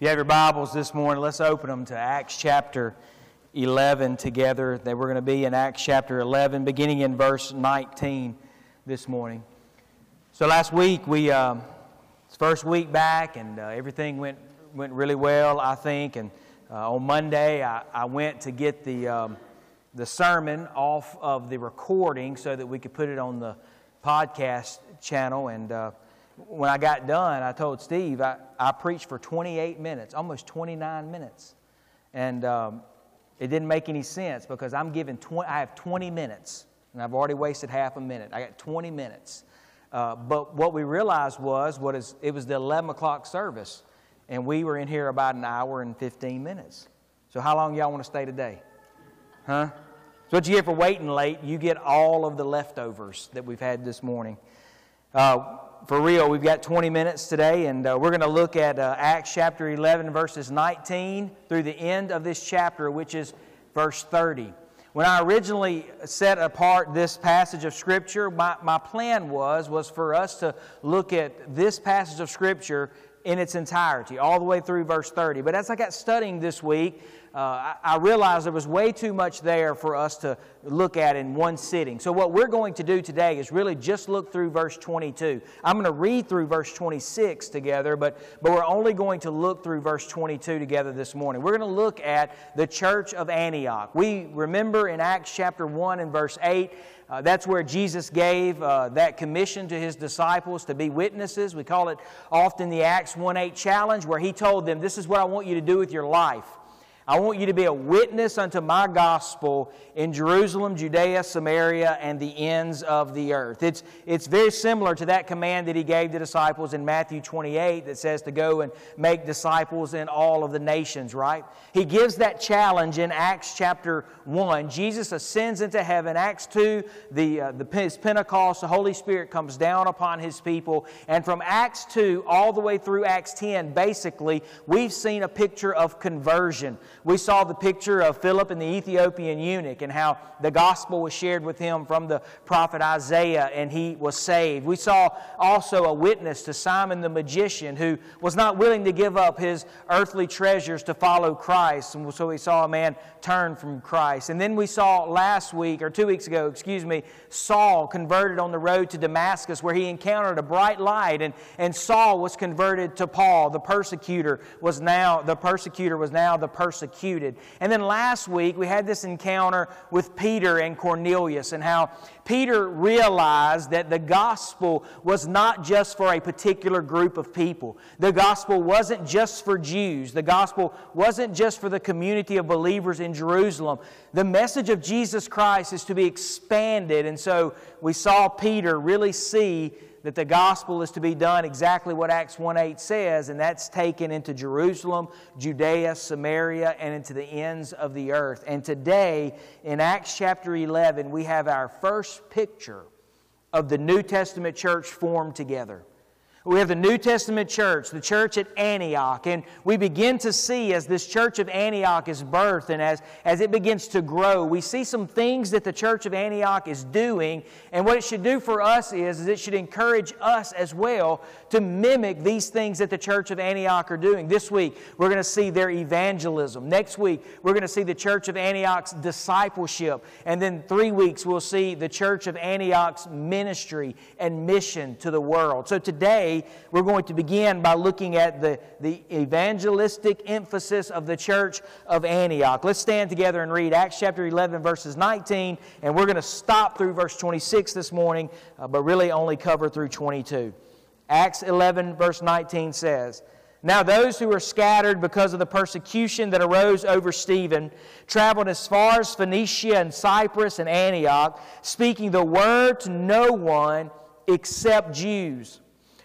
If you have your Bibles this morning, let's open them to Acts chapter 11 together. They we're going to be in Acts chapter 11, beginning in verse 19 this morning. So last week we, um, first week back, and uh, everything went went really well, I think. And uh, on Monday, I, I went to get the um, the sermon off of the recording so that we could put it on the podcast channel and. Uh, when I got done, I told Steve, I, I preached for 28 minutes, almost 29 minutes. And um, it didn't make any sense because I'm given 20, I have 20 minutes, and I've already wasted half a minute. I got 20 minutes. Uh, but what we realized was what is, it was the 11 o'clock service, and we were in here about an hour and 15 minutes. So how long y'all want to stay today? Huh? So what you get for waiting late, you get all of the leftovers that we've had this morning. Uh, for real, we've got 20 minutes today, and uh, we're going to look at uh, Acts chapter 11, verses 19 through the end of this chapter, which is verse 30. When I originally set apart this passage of Scripture, my, my plan was, was for us to look at this passage of Scripture in its entirety, all the way through verse 30. But as I got studying this week, uh, I, realized there was way too much there for us to look at in one sitting. So, what we're going to do today is really just look through verse 22. I'm going to read through verse 26 together, but, but we're only going to look through verse 22 together this morning. We're going to look at the church of Antioch. We remember in Acts chapter 1 and verse 8. Uh, that's where Jesus gave uh, that commission to his disciples to be witnesses. We call it often the Acts 1 8 challenge, where he told them, This is what I want you to do with your life. I want you to be a witness unto my gospel in Jerusalem, Judea, Samaria, and the ends of the earth. It's, it's very similar to that command that he gave the disciples in Matthew 28 that says to go and make disciples in all of the nations, right? He gives that challenge in Acts chapter 1. Jesus ascends into heaven. Acts 2, the, uh, the Pentecost, the Holy Spirit comes down upon his people. And from Acts 2 all the way through Acts 10, basically, we've seen a picture of conversion we saw the picture of Philip and the Ethiopian eunuch and how the gospel was shared with him from the prophet Isaiah and he was saved. We saw also a witness to Simon the magician who was not willing to give up his earthly treasures to follow Christ. And so we saw a man turn from Christ. And then we saw last week, or two weeks ago, excuse me, Saul converted on the road to Damascus where he encountered a bright light and, and Saul was converted to Paul. The persecutor was now, the persecutor was now the persecutor persecuted. And then last week we had this encounter with Peter and Cornelius and how Peter realized that the gospel was not just for a particular group of people. The gospel wasn't just for Jews. The gospel wasn't just for the community of believers in Jerusalem. The message of Jesus Christ is to be expanded. And so we saw Peter really see that the gospel is to be done exactly what Acts 1:8 says, and that's taken into Jerusalem, Judea, Samaria, and into the ends of the earth. And today, in Acts chapter 11, we have our first picture of the New Testament church formed together. We have the New Testament church, the church at Antioch, and we begin to see as this church of Antioch is birthed and as, as it begins to grow, we see some things that the church of Antioch is doing. And what it should do for us is, is it should encourage us as well to mimic these things that the church of Antioch are doing. This week, we're going to see their evangelism. Next week, we're going to see the church of Antioch's discipleship. And then three weeks, we'll see the church of Antioch's ministry and mission to the world. So today, today, we're going to begin by looking at the, the evangelistic emphasis of the church of Antioch. Let's stand together and read Acts chapter 11, verses 19, and we're going to stop through verse 26 this morning, uh, but really only cover through 22. Acts 11, verse 19 says, now, those who were scattered because of the persecution that arose over Stephen traveled as far as Phoenicia and Cyprus and Antioch, speaking the word to no one except Jews.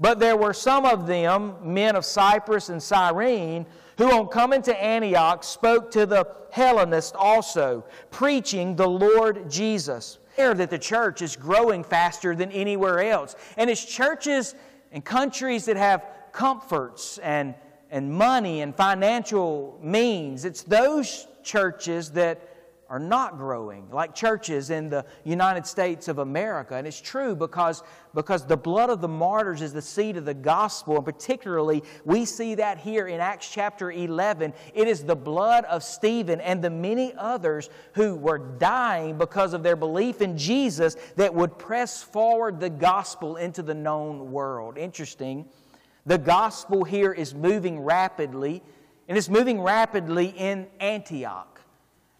But there were some of them, men of Cyprus and Cyrene, who on coming to Antioch spoke to the Hellenists also, preaching the Lord Jesus. There that the church is growing faster than anywhere else. And it's churches and countries that have comforts and, and money and financial means, it's those churches that are not growing, like churches in the United States of America. And it's true because, because the blood of the martyrs is the seed of the gospel. And particularly, we see that here in Acts chapter 11. It is the blood of Stephen and the many others who were dying because of their belief in Jesus that would press forward the gospel into the known world. Interesting. The gospel here is moving rapidly, and it's moving rapidly in Antioch.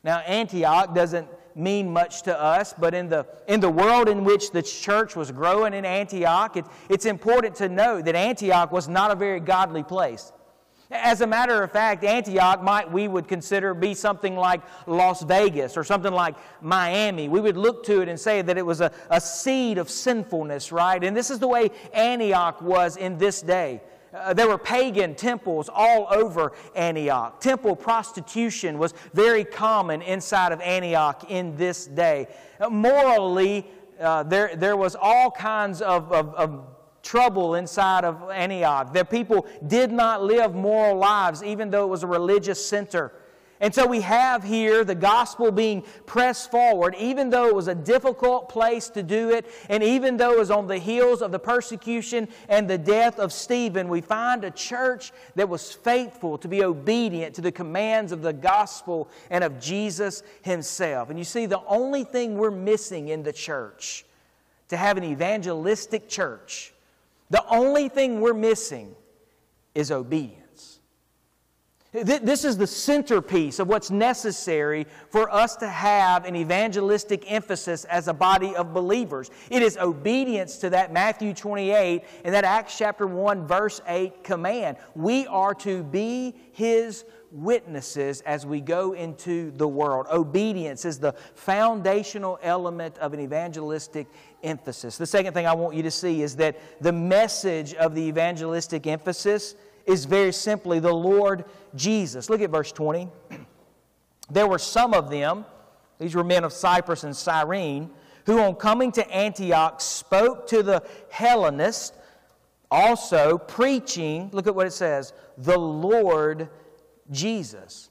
Now, Antioch doesn't mean much to us, but in the, in the world in which the church was growing in Antioch, it, it's important to note that Antioch was not a very godly place. As a matter of fact, Antioch might we would consider be something like Las Vegas or something like Miami. We would look to it and say that it was a, a seed of sinfulness, right? And this is the way Antioch was in this day. Uh, there were pagan temples all over Antioch. Temple prostitution was very common inside of Antioch in this day. Uh, morally, uh, there, there was all kinds of, of, of trouble inside of Antioch. The people did not live moral lives, even though it was a religious center. And so we have here the gospel being pressed forward, even though it was a difficult place to do it, and even though it was on the heels of the persecution and the death of Stephen, we find a church that was faithful to be obedient to the commands of the gospel and of Jesus himself. And you see, the only thing we're missing in the church to have an evangelistic church, the only thing we're missing is obedience. This is the centerpiece of what's necessary for us to have an evangelistic emphasis as a body of believers. It is obedience to that Matthew 28 and that Acts chapter 1, verse 8 command. We are to be His witnesses as we go into the world. Obedience is the foundational element of an evangelistic emphasis. The second thing I want you to see is that the message of the evangelistic emphasis is very simply the Lord Jesus. Look at verse 20. There were some of them, these were men of Cyprus and Cyrene, who on coming to Antioch spoke to the Hellenists, also preaching, look at what it says, the Lord Jesus.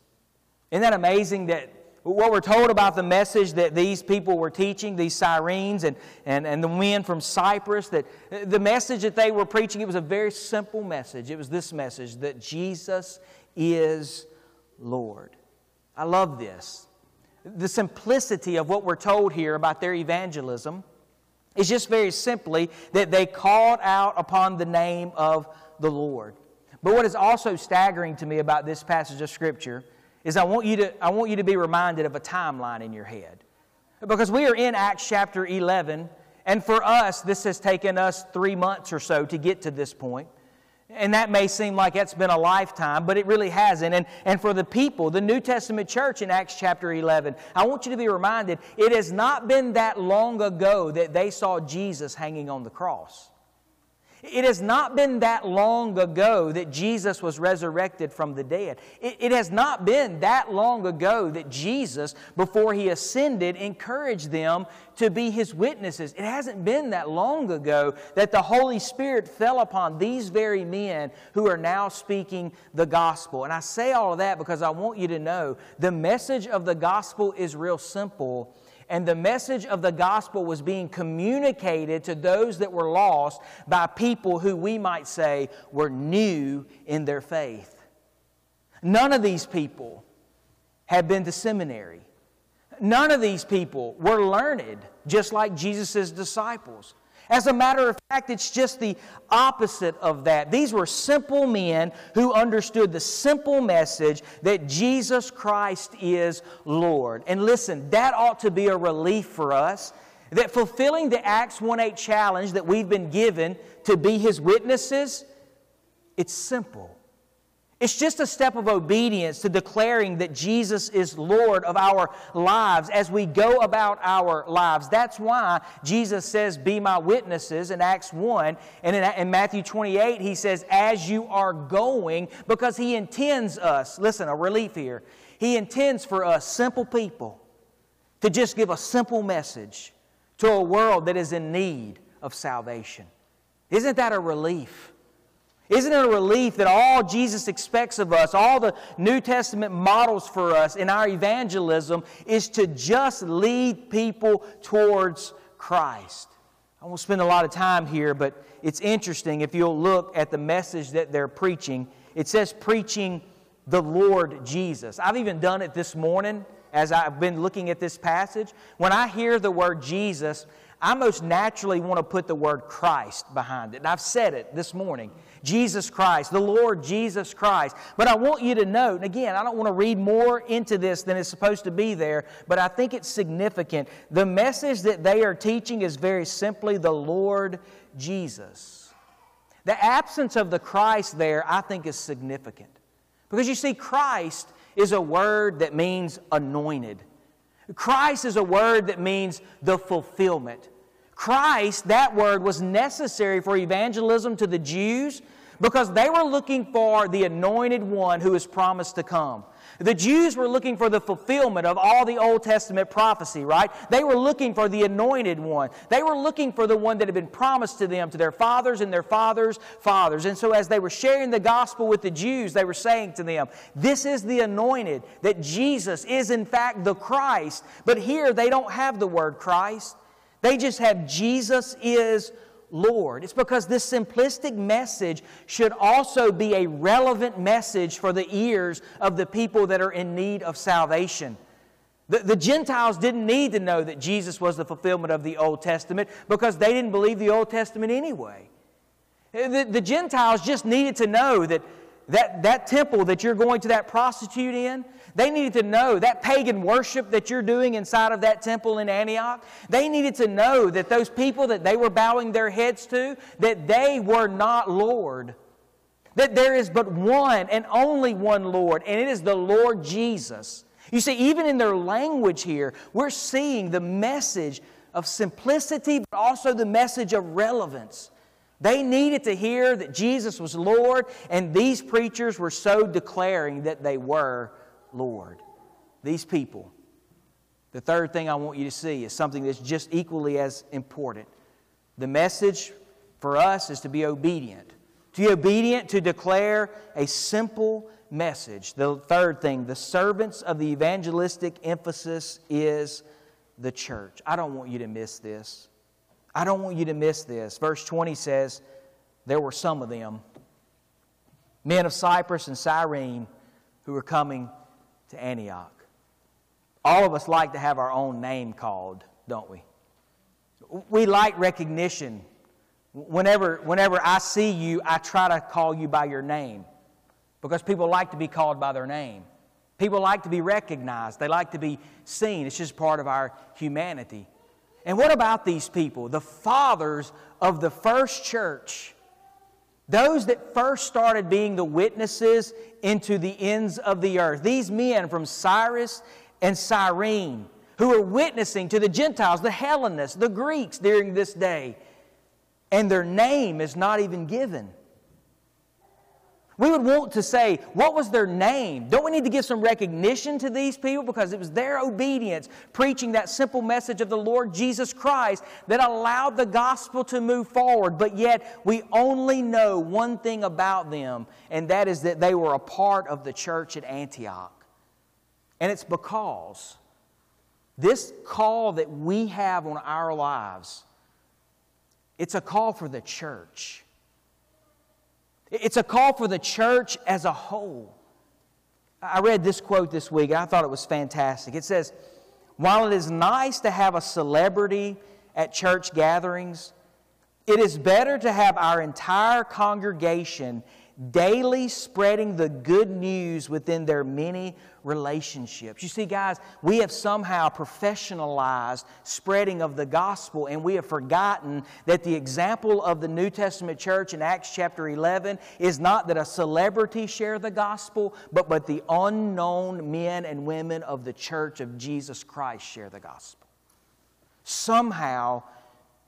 Isn't that amazing that what we're told about the message that these people were teaching, these Cyrenes and, and, and the men from Cyprus, that the message that they were preaching, it was a very simple message. It was this message that Jesus is Lord. I love this. The simplicity of what we're told here about their evangelism is just very simply that they called out upon the name of the Lord. But what is also staggering to me about this passage of Scripture is I want you to, I want you to be reminded of a timeline in your head. Because we are in Acts chapter 11, and for us, this has taken us three months or so to get to this point. And that may seem like it's been a lifetime, but it really hasn't. And, and for the people, the New Testament church in Acts chapter 11, I want you to be reminded it has not been that long ago that they saw Jesus hanging on the cross. It has not been that long ago that Jesus was resurrected from the dead. It, it, has not been that long ago that Jesus, before he ascended, encouraged them to be his witnesses. It hasn't been that long ago that the Holy Spirit fell upon these very men who are now speaking the gospel. And I say all of that because I want you to know the message of the gospel is real simple and the message of the gospel was being communicated to those that were lost by people who we might say were new in their faith. None of these people had been to seminary. None of these people were learned, just like Jesus' disciples. As a matter of fact, it's just the opposite of that. These were simple men who understood the simple message that Jesus Christ is Lord. And listen, that ought to be a relief for us that fulfilling the Acts 1 8 challenge that we've been given to be His witnesses, it's simple. It's just a step of obedience to declaring that Jesus is Lord of our lives as we go about our lives. That's why Jesus says, Be my witnesses in Acts 1. And in, in, Matthew 28, he says, As you are going, because he intends us, listen, a relief here. He intends for us, simple people, to just give a simple message to a world that is in need of salvation. Isn't that a relief? Isn't it a relief that all Jesus expects of us, all the New Testament models for us in our evangelism, is to just lead people towards Christ? I won't spend a lot of time here, but it's interesting if you'll look at the message that they're preaching. It says preaching the Lord Jesus. I've even done it this morning as I've been looking at this passage. When I hear the word Jesus, I most naturally want to put the word Christ behind it. And I've said it this morning. Jesus Christ, the Lord Jesus Christ. But I want you to note, and again, I don't want to read more into this than is supposed to be there, but I think it's significant. The message that they are teaching is very simply the Lord Jesus. The absence of the Christ there, I think, is significant. Because you see, Christ is a word that means anointed. Christ is a word that means the fulfillment. Christ, that word, was necessary for evangelism to the Jews because they were looking for the anointed one who is promised to come. The Jews were looking for the fulfillment of all the Old Testament prophecy, right? They were looking for the anointed one. They were looking for the one that had been promised to them, to their fathers and their fathers' fathers. And so, as they were sharing the gospel with the Jews, they were saying to them, This is the anointed, that Jesus is in fact the Christ. But here they don't have the word Christ, they just have Jesus is Lord. It's because this simplistic message should also be a relevant message for the ears of the people that are in need of salvation. The, the, Gentiles didn't need to know that Jesus was the fulfillment of the Old Testament because they didn't believe the Old Testament anyway. The, the Gentiles just needed to know that, that that temple that you're going to that prostitute in, they needed to know that pagan worship that you're doing inside of that temple in Antioch. They needed to know that those people that they were bowing their heads to, that they were not Lord. That there is but one and only one Lord, and it is the Lord Jesus. You see, even in their language here, we're seeing the message of simplicity, but also the message of relevance. They needed to hear that Jesus was Lord, and these preachers were so declaring that they were Lord. These people. The third thing I want you to see is something that's just equally as important. The message for us is to be obedient. To be obedient, to declare a simple message. The third thing, the servants of the evangelistic emphasis is the church. I don't want you to miss this. I don't want you to miss this. Verse 20 says, There were some of them, men of Cyprus and Cyrene, who were coming to Antioch. All of us like to have our own name called, don't we? We like recognition. Whenever, whenever I see you, I try to call you by your name because people like to be called by their name. People like to be recognized, they like to be seen. It's just part of our humanity. And what about these people, the fathers of the first church? Those that first started being the witnesses into the ends of the earth. These men from Cyprus and Cyrene who were witnessing to the Gentiles, the Hellenists, the Greeks during this day. And their name is not even given. We would want to say, what was their name? Don't we need to give some recognition to these people because it was their obedience preaching that simple message of the Lord Jesus Christ that allowed the gospel to move forward. But yet, we only know one thing about them, and that is that they were a part of the church at Antioch. And it's because this call that we have on our lives, it's a call for the church. It's a call for the church as a whole. I read this quote this week, I thought it was fantastic. It says, While it is nice to have a celebrity at church gatherings, it is better to have our entire congregation daily spreading the good news within their many relationships. You see, guys, we have somehow professionalized spreading of the gospel, and we have forgotten that the example of the New Testament church in Acts chapter 11 is not that a celebrity share the gospel, but, but the unknown men and women of the church of Jesus Christ share the gospel. Somehow,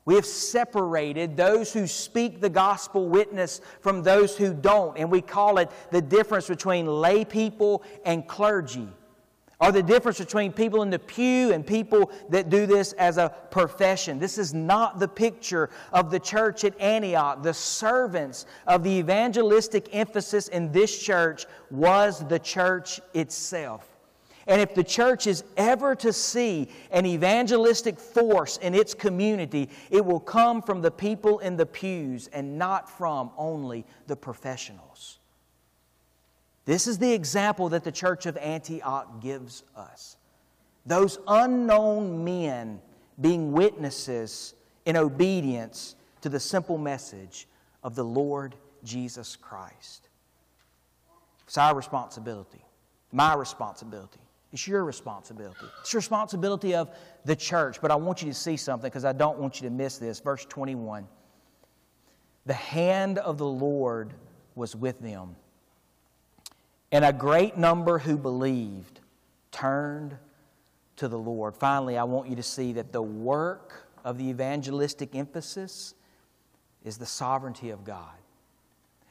we have separated those who speak the gospel witness from those who don't, and we call it the difference between lay people and clergy. or the difference between people in the pew and people that do this as a profession. This is not the picture of the church at Antioch. The servants of the evangelistic emphasis in this church was the church itself. And if the church is ever to see an evangelistic force in its community, it will come from the people in the pews and not from only the professionals. This is the example that the church of Antioch gives us. Those unknown men being witnesses in obedience to the simple message of the Lord Jesus Christ. It's our responsibility, my responsibility. It's your responsibility. It's your responsibility of the church. But I want you to see something because I don't want you to miss this. Verse 21. The hand of the Lord was with them and a great number who believed turned to the Lord. Finally, I want you to see that the work of the evangelistic emphasis is the sovereignty of God.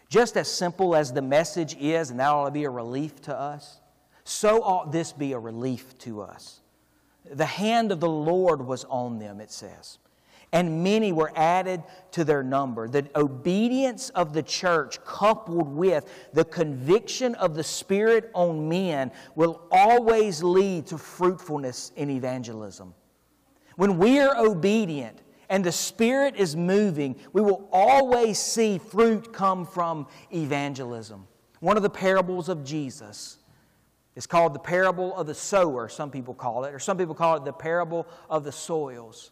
Just as simple as the message is, and that ought to be a relief to us, so ought this be a relief to us. The hand of the Lord was on them, it says and many were added to their number. The obedience of the church, coupled with the conviction of the Spirit on men, will always lead to fruitfulness in evangelism. When we are obedient and the Spirit is moving, we will always see fruit come from evangelism. One of the parables of Jesus is called the parable of the sower, some people call it, or some people call it the parable of the soils.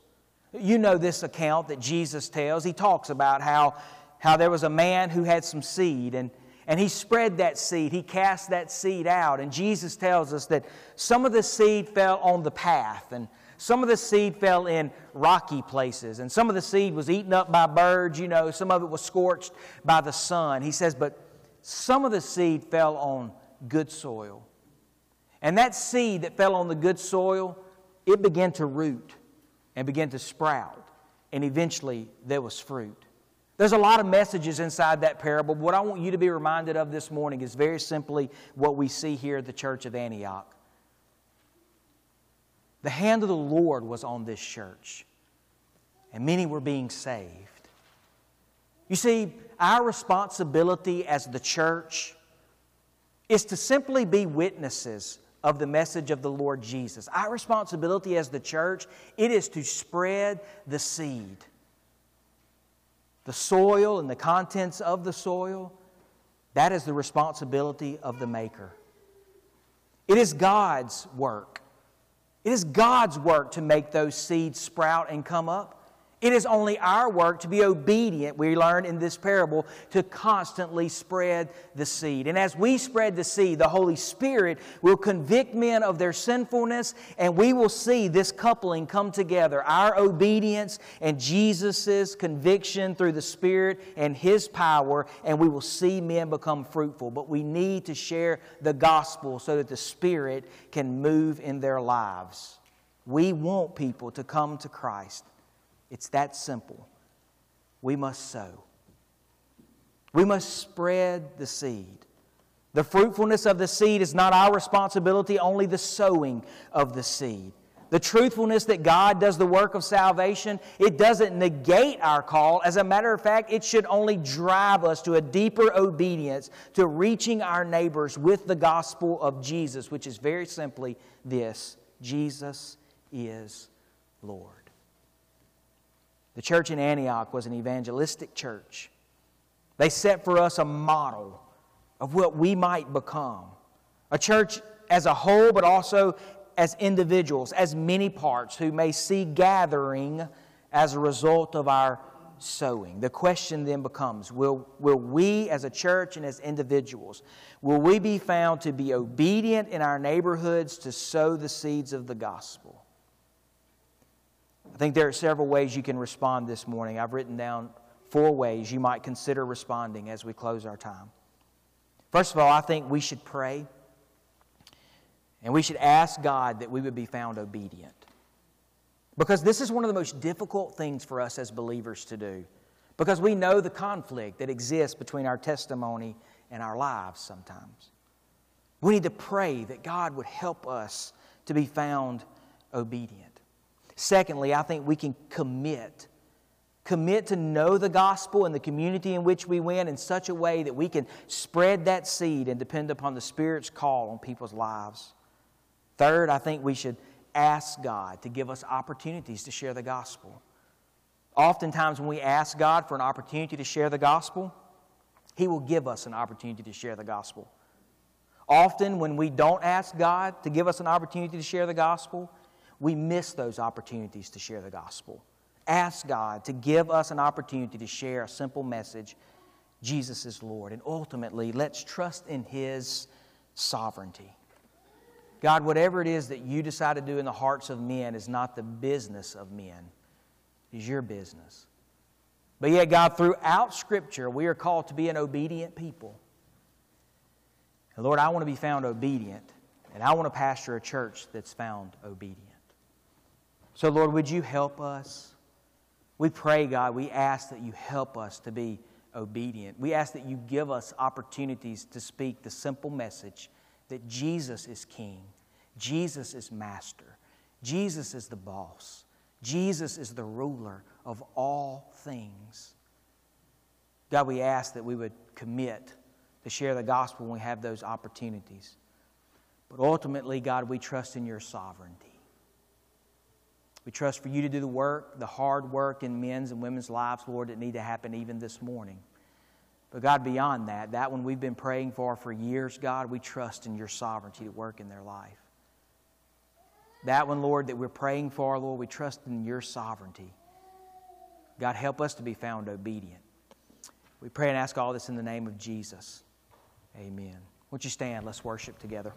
You know this account that Jesus tells. He talks about how, how there was a man who had some seed and, and he spread that seed. He cast that seed out. And Jesus tells us that some of the seed fell on the path and some of the seed fell in rocky places, and some of the seed was eaten up by birds, you know, some of it was scorched by the sun. He says, but some of the seed fell on good soil. And that seed that fell on the good soil, it began to root and began to sprout, and eventually there was fruit. There's a lot of messages inside that parable. What I want you to be reminded of this morning is very simply what we see here at the church of Antioch. The hand of the Lord was on this church, and many were being saved. You see, our responsibility as the church is to simply be witnesses of the message of the Lord Jesus. Our responsibility as the church, it is to spread the seed. The soil and the contents of the soil, that is the responsibility of the maker. It is God's work. It is God's work to make those seeds sprout and come up. It is only our work to be obedient, we learn in this parable, to constantly spread the seed. And as we spread the seed, the Holy Spirit will convict men of their sinfulness, and we will see this coupling come together our obedience and Jesus' conviction through the Spirit and His power, and we will see men become fruitful. But we need to share the gospel so that the Spirit can move in their lives. We want people to come to Christ. It's that simple. We must sow. We must spread the seed. The fruitfulness of the seed is not our responsibility, only the sowing of the seed. The truthfulness that God does the work of salvation, it doesn't negate our call. As a matter of fact, it should only drive us to a deeper obedience to reaching our neighbors with the gospel of Jesus, which is very simply this Jesus is Lord. The church in Antioch was an evangelistic church. They set for us a model of what we might become. A church as a whole, but also as individuals, as many parts who may see gathering as a result of our sowing. The question then becomes will, will we as a church and as individuals, will we be found to be obedient in our neighborhoods to sow the seeds of the gospel? I think there are several ways you can respond this morning. I've written down four ways you might consider responding as we close our time. First of all, I think we should pray and we should ask God that we would be found obedient. Because this is one of the most difficult things for us as believers to do. Because we know the conflict that exists between our testimony and our lives sometimes. We need to pray that God would help us to be found obedient. Secondly, I think we can commit. Commit to know the gospel and the community in which we win in such a way that we can spread that seed and depend upon the Spirit's call on people's lives. Third, I think we should ask God to give us opportunities to share the gospel. Oftentimes, when we ask God for an opportunity to share the gospel, He will give us an opportunity to share the gospel. Often, when we don't ask God to give us an opportunity to share the gospel, we miss those opportunities to share the gospel. Ask God to give us an opportunity to share a simple message Jesus is Lord. And ultimately, let's trust in His sovereignty. God, whatever it is that you decide to do in the hearts of men is not the business of men, it is your business. But yet, God, throughout Scripture, we are called to be an obedient people. And Lord, I want to be found obedient, and I want to pastor a church that's found obedient. So, Lord, would you help us? We pray, God, we ask that you help us to be obedient. We ask that you give us opportunities to speak the simple message that Jesus is King, Jesus is Master, Jesus is the boss, Jesus is the ruler of all things. God, we ask that we would commit to share the gospel when we have those opportunities. But ultimately, God, we trust in your sovereignty. We trust for you to do the work, the hard work in men's and women's lives, Lord, that need to happen even this morning. But God, beyond that, that one we've been praying for for years, God, we trust in your sovereignty to work in their life. That one, Lord, that we're praying for, Lord, we trust in your sovereignty. God, help us to be found obedient. We pray and ask all this in the name of Jesus. Amen. Won't you stand? Let's worship together.